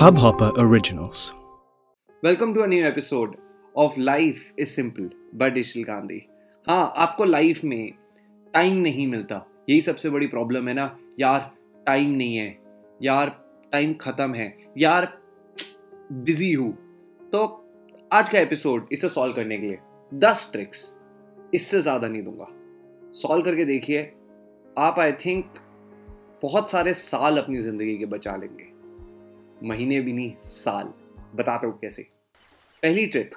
Hubhopper Originals. Welcome to a new episode of life is simple by digital Gandhi हाँ आपको life में time नहीं मिलता। यही सबसे बड़ी प्रॉब्लम है ना। यार टाइम नहीं है। यार टाइम खत्म है। यार बिज़ी हूँ। तो आज का एपिसोड इसे सॉल्व करने के लिए दस ट्रिक्स इससे ज़्यादा नहीं दूँगा। सॉल्व करके देखिए, आप आई थिंक बहुत सारे साल अपनी ज़िंदगी के बचा लेंगे। महीने भी नहीं, साल। बताते हो कैसे? पहली ट्रिक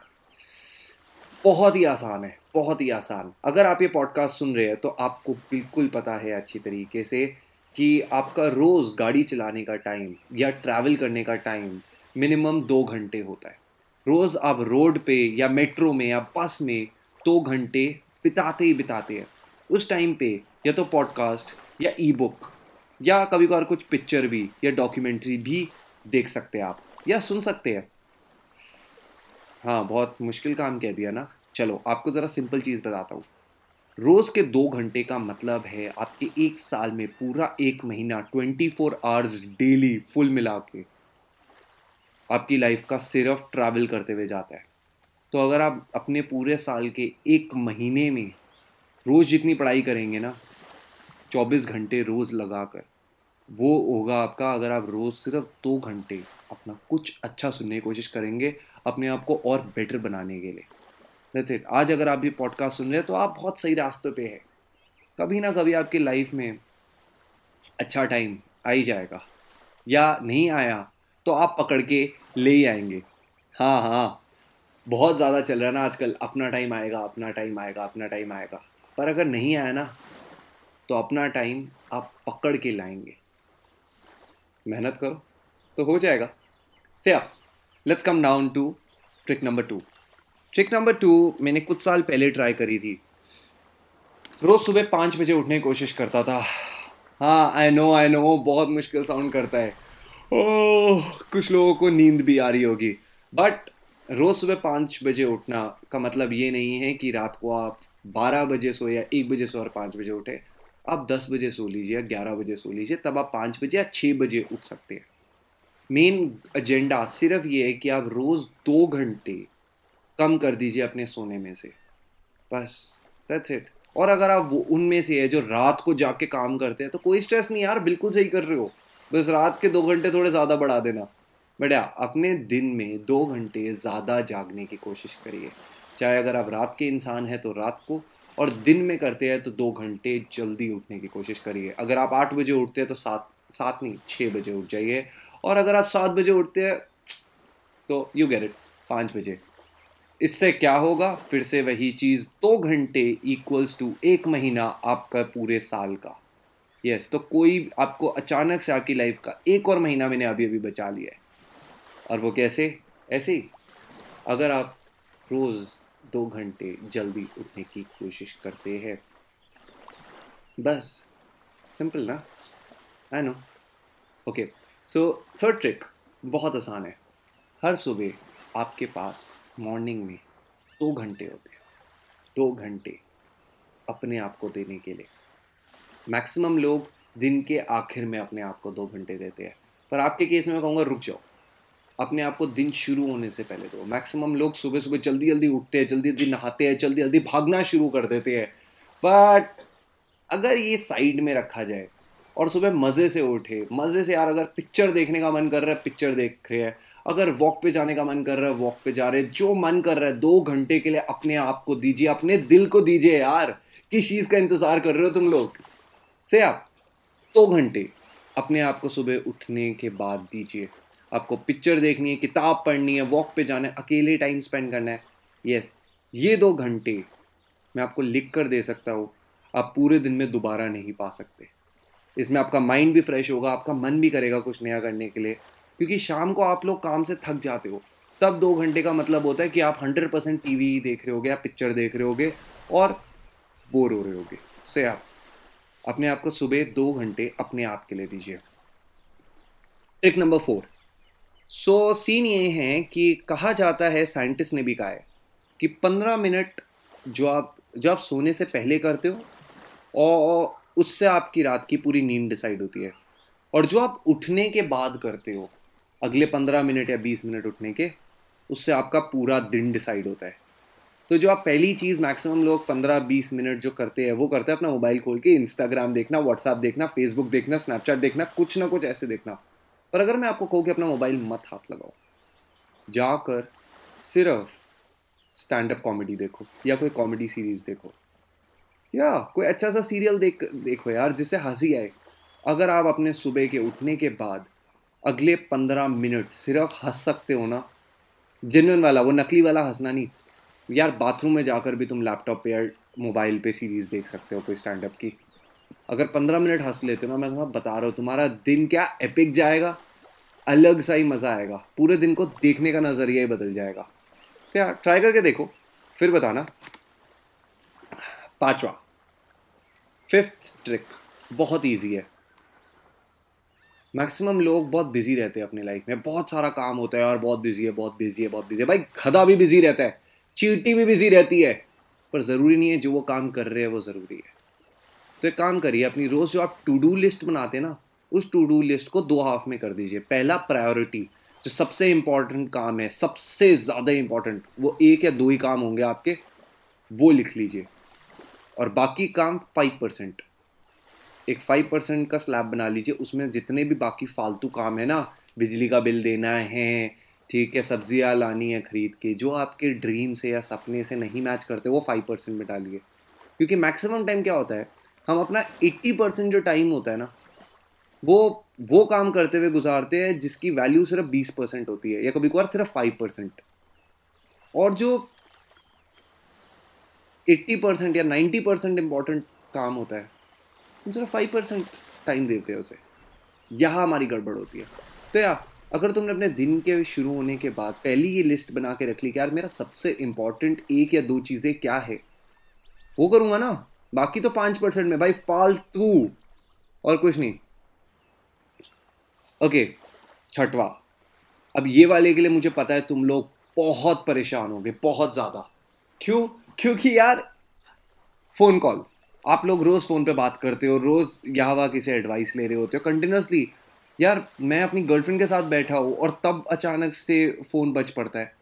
बहुत ही आसान है, बहुत ही आसान। अगर आप ये पॉडकास्ट सुन रहे हैं तो आपको बिल्कुल पता है अच्छी तरीके से कि आपका रोज़ गाड़ी चलाने का टाइम या ट्रैवल करने का टाइम मिनिमम दो घंटे होता है। रोज़ आप रोड पे या मेट्रो में या बस में दो घंटे बिताते ही बिताते हैं। उस टाइम पे या तो पॉडकास्ट या ई बुक या कभी कभार कुछ पिक्चर भी या डॉक्यूमेंट्री भी देख सकते हैं आप, या सुन सकते हैं। हाँ बहुत मुश्किल काम कह दिया ना। चलो, आपको ज़रा सिंपल चीज़ बताता हूँ। रोज़ के दो घंटे का मतलब है आपके एक साल में पूरा एक महीना twenty four hours daily full मिला के आपकी लाइफ का सिर्फ़ ट्रैवल करते हुए जाता है। तो अगर आप अपने पूरे साल के एक महीने में रोज़ जितनी पढ़ाई करेंगे ना, चौबीस घंटे रोज़ लगा कर वो होगा आपका अगर आप रोज़ सिर्फ़ दो घंटे अपना कुछ अच्छा सुनने की कोशिश करेंगे अपने आप को और बेटर बनाने के लिए। दैट्स इट आज अगर आप ये पॉडकास्ट सुन रहे हैं तो आप बहुत सही रास्ते पे हैं। कभी ना कभी आपकी लाइफ में अच्छा टाइम आ ही जाएगा। या नहीं आया तो आप पकड़ के ले ही आएँगे। हाँ हाँ। बहुत ज़्यादा चल रहा है ना आजकल। अपना टाइम आएगा, अपना टाइम आएगा, अपना टाइम आएगा। पर अगर नहीं आया ना तो अपना टाइम आप पकड़ के लाएँगे। मेहनत करो तो हो जाएगा। से आप let's come down to trick number two trick number two मैंने कुछ साल पहले ट्राई करी थी। रोज़ सुबह पाँच बजे उठने की कोशिश करता था। हाँ आई नो आई नो बहुत मुश्किल साउंड करता है। ओह, कुछ लोगों को नींद भी आ रही होगी। बट रोज़ सुबह पाँच बजे उठना का मतलब ये नहीं है कि रात को आप बारह बजे सो या एक बजे सो और पाँच बजे उठे। आप दस बजे सो लीजिए या ग्यारह बजे सो लीजिए, तब आप पाँच बजे या छः बजे उठ सकते हैं। मेन एजेंडा सिर्फ़ ये है कि आप रोज़ दो घंटे कम कर दीजिए अपने सोने में से। बस दैट्स इट और अगर आप वो, उनमें से है जो रात को जाके काम करते हैं तो कोई स्ट्रेस नहीं यार, बिल्कुल सही कर रहे हो। बस रात के दो घंटे थोड़े ज़्यादा बढ़ा देना। बढ़िया अपने दिन में दो घंटे ज़्यादा जागने की कोशिश करिए। चाहे अगर आप रात के इंसान हैं तो रात को और दिन में करते हैं तो दो घंटे जल्दी उठने की कोशिश करिए। अगर आप आठ बजे उठते हैं तो सात सात नहीं छः बजे उठ जाइए। और अगर आप सात बजे उठते हैं तो यू गेट इट पाँच बजे। इससे क्या होगा? फिर से वही चीज़ दो घंटे इक्वल्स टू एक महीना आपका पूरे साल का। यस yes, तो कोई आपको अचानक से आपकी लाइफ का एक और महीना मैंने अभी अभी बचा लिया है। और वो कैसे? ऐसे अगर आप रोज़ दो घंटे जल्दी उठने की कोशिश करते हैं। बस सिंपल ना? I know okay so third trick बहुत आसान है। हर सुबह आपके पास मॉर्निंग में दो घंटे होते हैं। दो घंटे अपने आप को देने के लिए। मैक्सिमम लोग दिन के आखिर में अपने आप को दो घंटे देते हैं। पर आपके केस में मैं कहूँगा रुक जाओ। अपने आप को दिन शुरू होने से पहले दो मैक्सिमम लोग सुबह सुबह जल्दी जल्दी उठते हैं जल्दी जल्दी नहाते हैं जल्दी जल्दी भागना शुरू कर देते हैं। बट अगर ये साइड में रखा जाए और सुबह मज़े से उठे, मज़े से यार अगर पिक्चर देखने का मन कर रहा है पिक्चर देख रहे हैं। अगर वॉक पे जाने का मन कर रहा है वॉक पे जा रहे हैं। जो मन कर रहा है, दो घंटे के लिए अपने आप को दीजिए, अपने दिल को दीजिए यार। किस चीज़ का इंतज़ार कर रहे हो तुम लोग? से आप? दो घंटे अपने आप को सुबह उठने के बाद दीजिए। आपको पिक्चर देखनी है, किताब पढ़नी है वॉक पे जाना है, अकेले टाइम स्पेंड करना है। यस ये दो घंटे मैं आपको लिख कर दे सकता हूँ। आप पूरे दिन में दोबारा नहीं पा सकते। इसमें आपका माइंड भी फ्रेश होगा, आपका मन भी करेगा कुछ नया करने के लिए। क्योंकि शाम को आप लोग काम से थक जाते हो। तब दो घंटे का मतलब होता है कि आप हंड्रेड परसेंट टी वी देख रहे होगे या पिक्चर देख रहे होगे और बोर हो रहे होगे। से आप अपने आप को सुबह दो घंटे अपने आप के लिए दीजिए। Trick number four so scene ये है कि कहा जाता है साइंटिस्ट ने भी कहा है कि पंद्रह मिनट जो आप जो आप सोने से पहले करते हो, और उससे आपकी रात की पूरी नींद डिसाइड होती है। और जो आप उठने के बाद करते हो, अगले पंद्रह मिनट या बीस मिनट उठने के, उससे आपका पूरा दिन डिसाइड होता है। तो जो आप पहली चीज़ मैक्सिमम लोग पंद्रह बीस मिनट जो करते हैं, वो करते हैं अपना मोबाइल खोल के इंस्टाग्राम देखना व्हाट्सएप देखना फेसबुक देखना स्नैपचैट देखना, कुछ ना कुछ ऐसे देखना। पर अगर मैं आपको कहूँ कि अपना मोबाइल मत हाथ लगाओ, जाकर सिर्फ़ स्टैंड अप कॉमेडी देखो या कोई कॉमेडी सीरीज़ देखो। या कोई अच्छा सा सीरियल देख, देखो यार, जिससे हँसी आए। अगर आप अपने सुबह के उठने के बाद अगले पंद्रह मिनट सिर्फ़ हंस सकते हो ना जेनुअन वाला, वो नकली वाला हंसना नहीं। यार बाथरूम में जाकर भी तुम लैपटॉप पे या मोबाइल पे सीरीज़ देख सकते हो, कोई स्टैंड अप की। अगर पंद्रह मिनट हंस लेते हो ना, मैं तुम्हें बता रहा हूँ, तुम्हारा दिन क्या एपिक जाएगा? अलग सा ही मज़ा आएगा। पूरे दिन को देखने का नज़रिया ही बदल जाएगा। तो यार ट्राई करके देखो, फिर बताना। पांचवा। फिफ्थ ट्रिक बहुत इजी है। मैक्सिमम लोग बहुत बिज़ी रहते हैं अपनी लाइफ में। बहुत सारा काम होता है और बहुत बिज़ी है, बहुत बिज़ी है, बहुत बिज़ी है। भाई, खदा भी बिज़ी रहता है, चीटी भी बिज़ी रहती है। पर ज़रूरी नहीं है, जो वो काम कर रहे हैं, वो ज़रूरी है। तो एक काम करिए, अपनी रोज़ जो आप टू डू लिस्ट बनाते हैं ना, उस टू डू लिस्ट को दो हाफ़ में कर दीजिए। पहला प्रायोरिटी जो सबसे इंपॉर्टेंट काम है, सबसे ज़्यादा इंपॉर्टेंट वो एक या दो ही काम होंगे आपके, वो लिख लीजिए। और बाकी काम फाइव परसेंट एक फाइव परसेंट का स्लैब बना लीजिए, उसमें जितने भी बाकी फालतू काम है ना, बिजली का बिल देना है, ठीक है, सब्ज़ियाँ लानी है खरीद के, जो आपके ड्रीम से या सपने से नहीं मैच करते, वो फाइव परसेंट में डालिए। क्योंकि मैक्सिमम टाइम क्या होता है? हम अपना एट्टी परसेंट जो टाइम होता है ना, वो वो काम करते हुए गुजारते हैं, जिसकी वैल्यू सिर्फ़ बीस परसेंट होती है, या कभी कभार सिर्फ़ फाइव परसेंट और जो एट्टी परसेंट या नाइन्टी परसेंट इंपॉर्टेंट काम होता है, हम सिर्फ़ फाइव परसेंट टाइम देते हैं उसे। यहाँ हमारी गड़बड़ होती है। तो यार, अगर तुमने अपने दिन के शुरू होने के बाद पहली ये लिस्ट बना के रख ली कि यार मेरा सबसे इंपॉर्टेंट एक या दो चीज़ें क्या है, वो करूँगा ना। बाकी तो पाँच परसेंट में, भाई, फालतू। और कुछ नहीं। ओके छठवा। अब ये वाले के लिए मुझे पता है तुम लोग बहुत परेशान होगे, बहुत ज़्यादा। क्यों? क्योंकि यार फ़ोन कॉल आप लोग रोज़ फ़ोन पे बात करते हो, रोज़ यहाँ वहाँ किसी एडवाइस ले रहे होते हो कंटिन्यूसली यार, मैं अपनी गर्लफ्रेंड के साथ बैठा हूँ और तब अचानक से फ़ोन बच पड़ता है।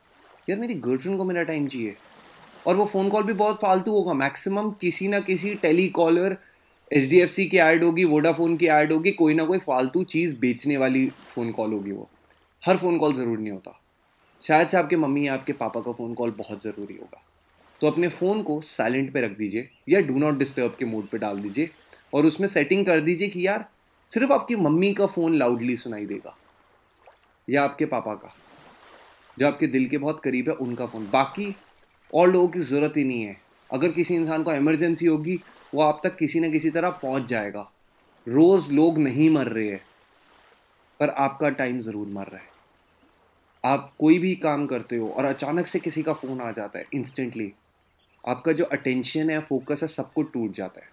यार, मेरी गर्लफ्रेंड को मेरा टाइम चाहिए। और वो फ़ोन कॉल भी बहुत फालतू होगा। मैक्सिमम किसी ना किसी telecaller H D F C की ऐड होगी वोडाफोन की ऐड होगी, कोई ना कोई फालतू चीज़ बेचने वाली फ़ोन कॉल होगी वो। हर फ़ोन कॉल ज़रूर नहीं होता। शायद से आपके मम्मी या आपके पापा का फ़ोन कॉल बहुत ज़रूरी होगा। तो अपने फ़ोन को साइलेंट पे रख दीजिए या डू नॉट डिस्टर्ब के मोड पे डाल दीजिए और उसमें सेटिंग कर दीजिए कि यार, सिर्फ़ आपकी मम्मी का फ़ोन लाउडली सुनाई देगा या आपके पापा का। जो आपके दिल के बहुत करीब है, उनका फ़ोन बाकी और लोगों की ज़रूरत ही नहीं है। अगर किसी इंसान को एमरजेंसी होगी, वो आप तक किसी न किसी तरह पहुँच जाएगा। रोज़ लोग नहीं मर रहे हैं, पर आपका टाइम ज़रूर मर रहा है। आप कोई भी काम करते हो और अचानक से किसी का फ़ोन आ जाता है इंस्टेंटली आपका जो अटेंशन है फोकस है सब कुछ टूट जाता है।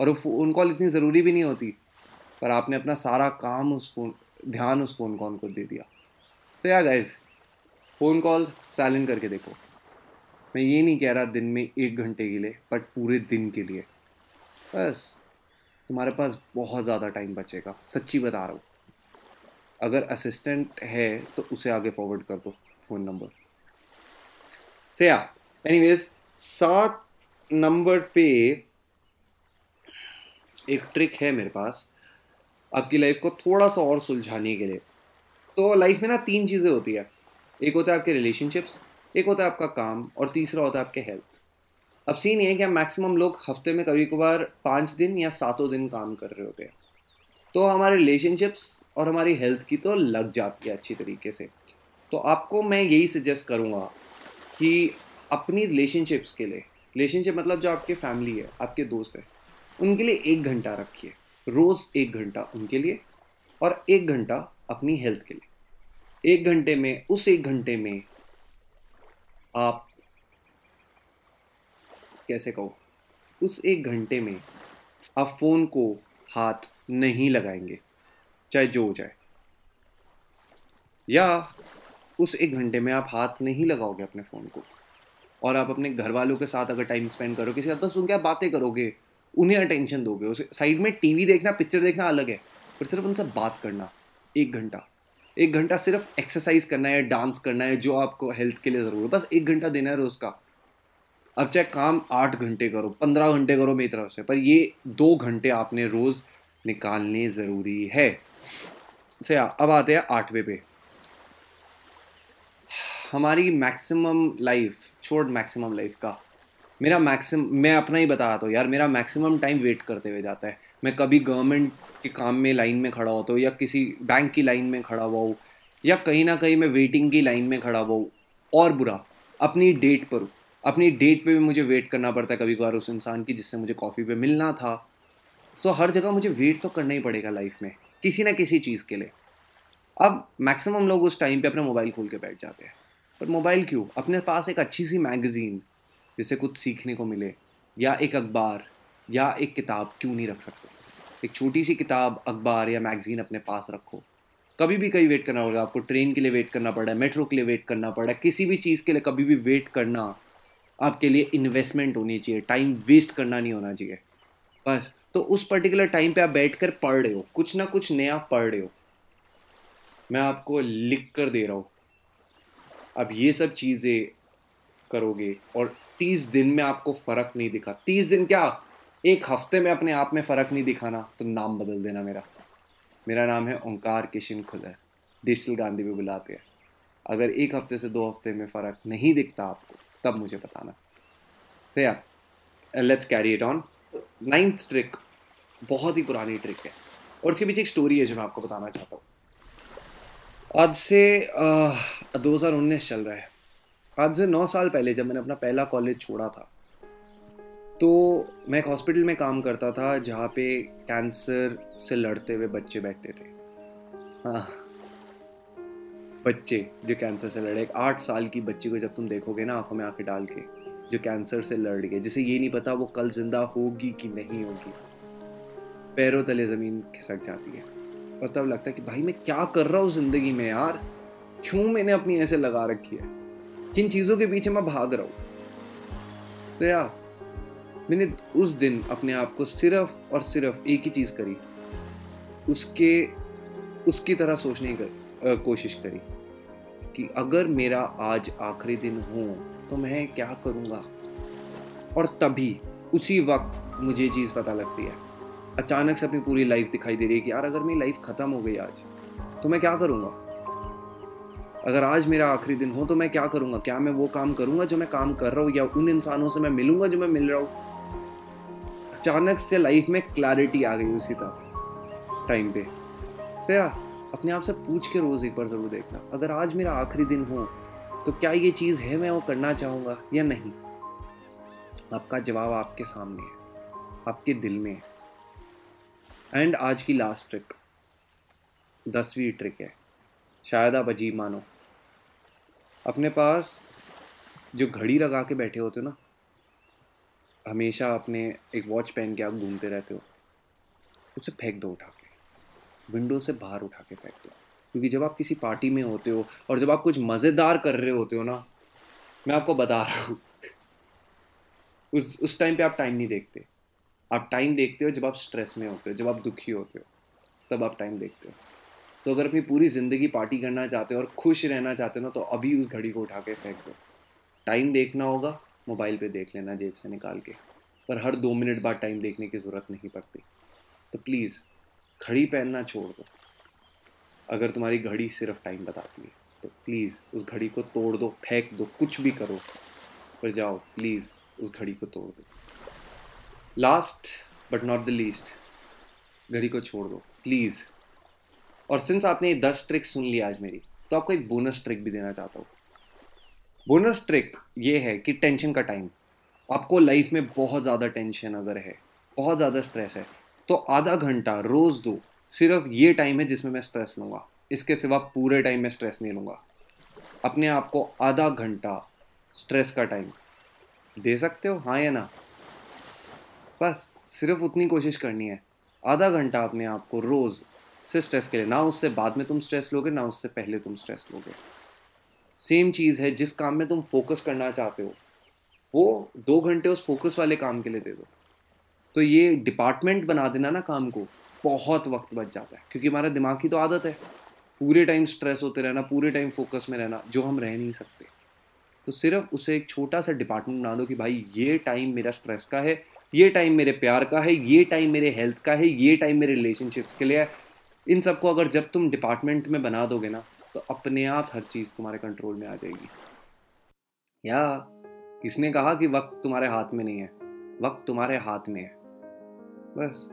और वो फ़ोन कॉल इतनी ज़रूरी भी नहीं होती, पर आपने अपना सारा काम उस फ़ोन ध्यान उस फ़ोन कॉल को दे दिया। सो या गाइज़ फ़ोन कॉल साइलेंट करके देखो। मैं ये नहीं कह रहा दिन में एक घंटे के लिए बट पूरे दिन के लिए। बस, तुम्हारे पास बहुत ज़्यादा टाइम बचेगा। सच्ची बता रहा हूँ। अगर असिस्टेंट है तो उसे आगे फॉरवर्ड कर दो फ़ोन नंबर से या एनीवेज सात नंबर पे एक ट्रिक है मेरे पास, आपकी लाइफ को थोड़ा सा और सुलझाने के लिए। तो लाइफ में ना तीन चीज़ें होती है। एक होता है आपके रिलेशनशिप्स एक होता है आपका काम और तीसरा होता है आपके हेल्थ। अब सीन ये है कि मैक्सिमम लोग हफ़्ते में कभी कभार पाँच दिन या सातों दिन काम कर रहे होते हैं। तो हमारे रिलेशनशिप्स और हमारी हेल्थ की तो लग जाती है अच्छी तरीके से। तो आपको मैं यही सजेस्ट करूँगा कि अपनी रिलेशनशिप्स के लिए रिलेशनशिप मतलब जो आपके फैमिली है, आपके दोस्त है, उनके लिए एक घंटा रखिए। रोज़ एक घंटा उनके लिए और एक घंटा अपनी हेल्थ के लिए। एक घंटे में, उस एक घंटे में आप कैसे कहो? उस एक घंटे में आप फ़ोन को हाथ नहीं लगाएँगे, चाहे जो हो जाए। या उस एक घंटे में आप हाथ नहीं लगाओगे अपने फ़ोन को, और आप अपने घर वालों के साथ अगर टाइम स्पेंड करो, किसी बस उनके आप बातें करोगे, उन्हें अटेंशन दोगे, उसे साइड में टीवी देखना पिक्चर देखना अलग है, पर सिर्फ़ उनसे बात करना, एक घंटा। एक घंटा सिर्फ़ एक्सरसाइज करना है डांस करना है, जो आपको हेल्थ के लिए ज़रूर है। बस एक घंटा देना है रोज़ का। अब चाहे काम आठ घंटे करो, पंद्रह घंटे करो मेरी तरफ़ से, पर ये दो घंटे आपने रोज़ निकालने ज़रूरी है। से अब आते हैं आठवें पे। हमारी मैक्सिमम लाइफ छोड़ मैक्सिमम लाइफ का। मेरा मैक्सिम मैं अपना ही बता रहा था यार, मेरा मैक्सिमम टाइम वेट करते हुए जाता है। मैं कभी गवर्नमेंट के काम में लाइन में खड़ा होता हूँ या किसी बैंक की लाइन में खड़ा हुआ हूँ या कहीं ना कहीं मैं वेटिंग की लाइन में खड़ा हुआ हूँ, और बुरा, अपनी डेट पर हूँ। अपनी डेट पे भी मुझे वेट करना पड़ता है कभी कभार उस इंसान की जिससे मुझे कॉफ़ी पे मिलना था। तो हर जगह मुझे वेट तो करना ही पड़ेगा लाइफ में, किसी ना किसी चीज़ के लिए। अब मैक्सिमम लोग उस टाइम पे अपना मोबाइल खोल के बैठ जाते हैं। पर मोबाइल क्यों? अपने पास एक अच्छी सी मैगज़ीन जिससे कुछ सीखने को मिले, या एक अखबार, या एक किताब, क्यों नहीं रख सकते? एक छोटी सी किताब, अखबार या मैगज़ीन अपने पास रखो। कभी भी कहीं वेट करना पड़ेगा, आपको ट्रेन के लिए वेट करना पड़ा है मेट्रो के लिए वेट करना पड़ा है किसी भी चीज़ के लिए कभी भी वेट करना आपके लिए इन्वेस्टमेंट होनी चाहिए टाइम वेस्ट करना नहीं होना चाहिए। बस तो उस पर्टिकुलर टाइम पे आप बैठ कर पढ़ रहे हो, कुछ ना कुछ नया पढ़ रहे हो। मैं आपको लिख कर दे रहा हूँ। अब ये सब चीज़ें करोगे और तीस दिन में आपको फ़र्क नहीं दिखा। तीस दिन क्या? एक हफ़्ते में अपने आप में फ़र्क नहीं दिखाना तो नाम बदल देना मेरा। मेरा नाम है ओंकार किशन खुलर। डिजिटल गांधी भी बुलाते हैं अगर एक हफ़्ते से दो हफ़्ते में फ़र्क नहीं दिखता आपको, तब मुझे बताना। से या let's carry it on ninth trick बहुत ही पुरानी ट्रिक है। और इसके पीछे एक स्टोरी है जो मैं आपको बताना चाहता हूँ। आज से दो हज़ार उन्नीस चल रहा है। आज से नौ साल पहले जब मैंने अपना पहला कॉलेज छोड़ा था तो मैं एक हॉस्पिटल में काम करता था, जहाँ पे कैंसर से लड़ते हुए बच्चे बैठते थे। हाँ। बच्चे जो कैंसर से लड़े। एक आठ साल की बच्ची को जब तुम देखोगे ना आँखों में आँखें डाल के, जो कैंसर से लड़ गए। जिसे ये नहीं पता वो कल ज़िंदा होगी कि नहीं होगी। पैरों तले ज़मीन खिसक जाती है। और तब लगता है कि भाई मैं क्या कर रहा हूँ ज़िंदगी में यार? क्यों मैंने अपनी ऐसे लगा रखी है? किन चीज़ों के पीछे मैं भाग रहा हूँ? तो यार मैंने उस दिन अपने आप को सिर्फ़ और सिर्फ़ एक ही चीज़ करी। उसके उसकी तरह सोचने की कर, कोशिश करी कि अगर मेरा आज आखिरी दिन हो तो मैं क्या करूँगा? और तभी उसी वक्त मुझे ये चीज़ पता लगती है। अचानक से अपनी पूरी लाइफ दिखाई दे रही है कि यार अगर मेरी लाइफ ख़त्म हो गई आज तो मैं क्या करूँगा? अगर आज मेरा आखिरी दिन हो तो मैं क्या करूँगा? क्या मैं वो काम करूँगा जो मैं काम कर रहा हूँ या उन इंसानों से मैं मिलूँगा जो मैं मिल रहा हूँ? अचानक से लाइफ में क्लैरिटी आ गई उसी तरह टाइम पे। तो यार अपने आप से पूछ के रोज़ एक बार ज़रूर देखना। अगर आज मेरा आखिरी दिन हो तो क्या ये चीज़ है मैं वो करना चाहूँगा या नहीं? आपका जवाब आपके सामने है। आपके दिल में है। एंड आज की लास्ट ट्रिक दसवीं ट्रिक है। शायद आप अजीब मानो। अपने पास जो घड़ी लगा के बैठे होते हो ना हमेशा अपने एक वॉच पहन के आप घूमते रहते हो, उसे फेंक दो उठा के। विंडो से बाहर उठा के फेंक दो। क्योंकि जब आप किसी पार्टी में होते हो और जब आप कुछ मज़ेदार कर रहे होते हो ना, मैं आपको बता रहा हूँ। उस उस टाइम पे आप टाइम नहीं देखते। आप टाइम देखते हो जब आप स्ट्रेस में होते हो, जब आप दुखी होते हो, तब आप टाइम देखते हो। तो अगर अपनी पूरी ज़िंदगी पार्टी करना चाहते हो और खुश रहना चाहते हो ना तो अभी उस घड़ी को उठा के फेंक दो। टाइम देखना होगा मोबाइल पे देख लेना जेब से निकाल के। पर हर दो मिनट बाद टाइम देखने की ज़रूरत नहीं पड़ती। तो प्लीज़ घड़ी पहनना छोड़ दो। अगर तुम्हारी घड़ी सिर्फ़ टाइम बताती है तो प्लीज़ उस घड़ी को तोड़ दो, फेंक दो, कुछ भी करो। पर जाओ प्लीज़ उस घड़ी को तोड़ दो। Last but not the least घड़ी को छोड़ दो प्लीज़ और सिंस आपने ये दस ट्रिक सुन ली आज मेरी तो आपको एक बोनस ट्रिक भी देना चाहता हूँ। बोनस ट्रिक ये है कि टेंशन का टाइम आपको लाइफ में बहुत ज़्यादा टेंशन अगर है, बहुत ज़्यादा स्ट्रेस है तो आधा घंटा रोज़ दो, सिर्फ़ ये टाइम है जिसमें मैं स्ट्रेस लूँगा। इसके सिवा पूरे टाइम में स्ट्रेस नहीं लूँगा। अपने आप को आधा घंटा स्ट्रेस का टाइम दे सकते हो? हाँ या ना? बस, सिर्फ़ उतनी कोशिश करनी है। आधा घंटा अपने आप को रोज़ से स्ट्रेस के लिए। ना उससे बाद में तुम स्ट्रेस लोगे, ना उससे पहले तुम स्ट्रेस लोगे। सेम चीज़ है, जिस काम में तुम फोकस करना चाहते हो, वो दो घंटे उस फोकस वाले काम के लिए दे दो। तो ये डिपार्टमेंट बना देना ना काम को, बहुत वक्त बच जाता है, क्योंकि हमारा दिमाग की तो आदत है। पूरे टाइम स्ट्रेस होते रहना, पूरे टाइम फोकस में रहना, जो हम रह नहीं सकते। तो सिर्फ़ उसे एक छोटा सा डिपार्टमेंट बना दो कि भाई, ये टाइम मेरा स्ट्रेस का है, ये टाइम मेरे प्यार का है, ये टाइम मेरे हेल्थ का है, ये टाइम मेरे रिलेशनशिप्स के लिए है। इन सबको अगर जब तुम डिपार्टमेंट में बना दोगे ना तो अपने आप हर चीज़ तुम्हारे कंट्रोल में आ जाएगी। या किसने कहा कि वक्त तुम्हारे हाथ में नहीं है। वक्त तुम्हारे हाथ में है। बस।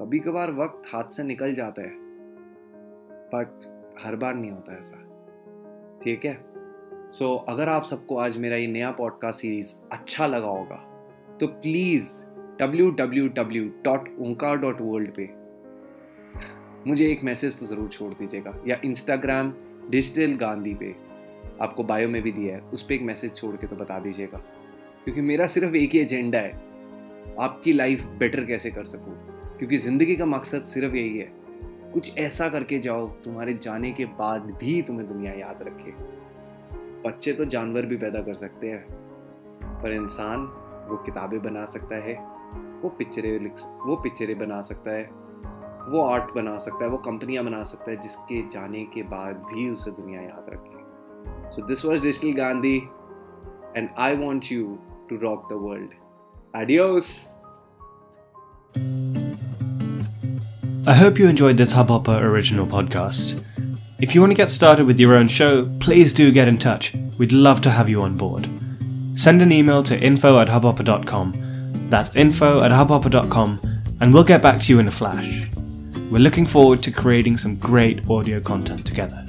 कभी कभार वक्त हाथ से निकल जाता है। बट हर बार नहीं होता ऐसा। ठीक है? सो so, अगर आप सबको आज मेरा ये नया पॉडकास्ट सीरीज़ अच्छा लगा होगा तो please W W W dot Onkar dot world पे मुझे एक मैसेज तो ज़रूर छोड़ दीजिएगा। या इंस्टाग्राम डिजिटल गांधी पे आपको बायो में भी दिया है, उस पर एक मैसेज छोड़ के तो बता दीजिएगा। क्योंकि मेरा सिर्फ़ एक ही एजेंडा है, आपकी लाइफ बेटर कैसे कर सकूँ? क्योंकि ज़िंदगी का मकसद सिर्फ़ यही है, कुछ ऐसा करके जाओ, तुम्हारे जाने के बाद भी तुम्हें दुनिया याद रखे। बच्चे तो जानवर भी पैदा कर सकते हैं, पर इंसान वो किताबें बना सकता है, वो पिक्चरें लिख वो पिक्चरें बना सकता है। वो आर्ट बना सकता है वो कंपनियां बना सकता है जिसके जाने के बाद भी उसे दुनिया याद रखे so this was digital Gandhi and I want you to rock the world adios I hope you enjoyed this Hubhopper original podcast. If you want to get started with your own show, please do get in touch. We'd love to have you on board. Send an email to info at hubhopper.com. That's info at hubhopper.com, and we'll get back to you in a flash. We're looking forward to creating some great audio content together.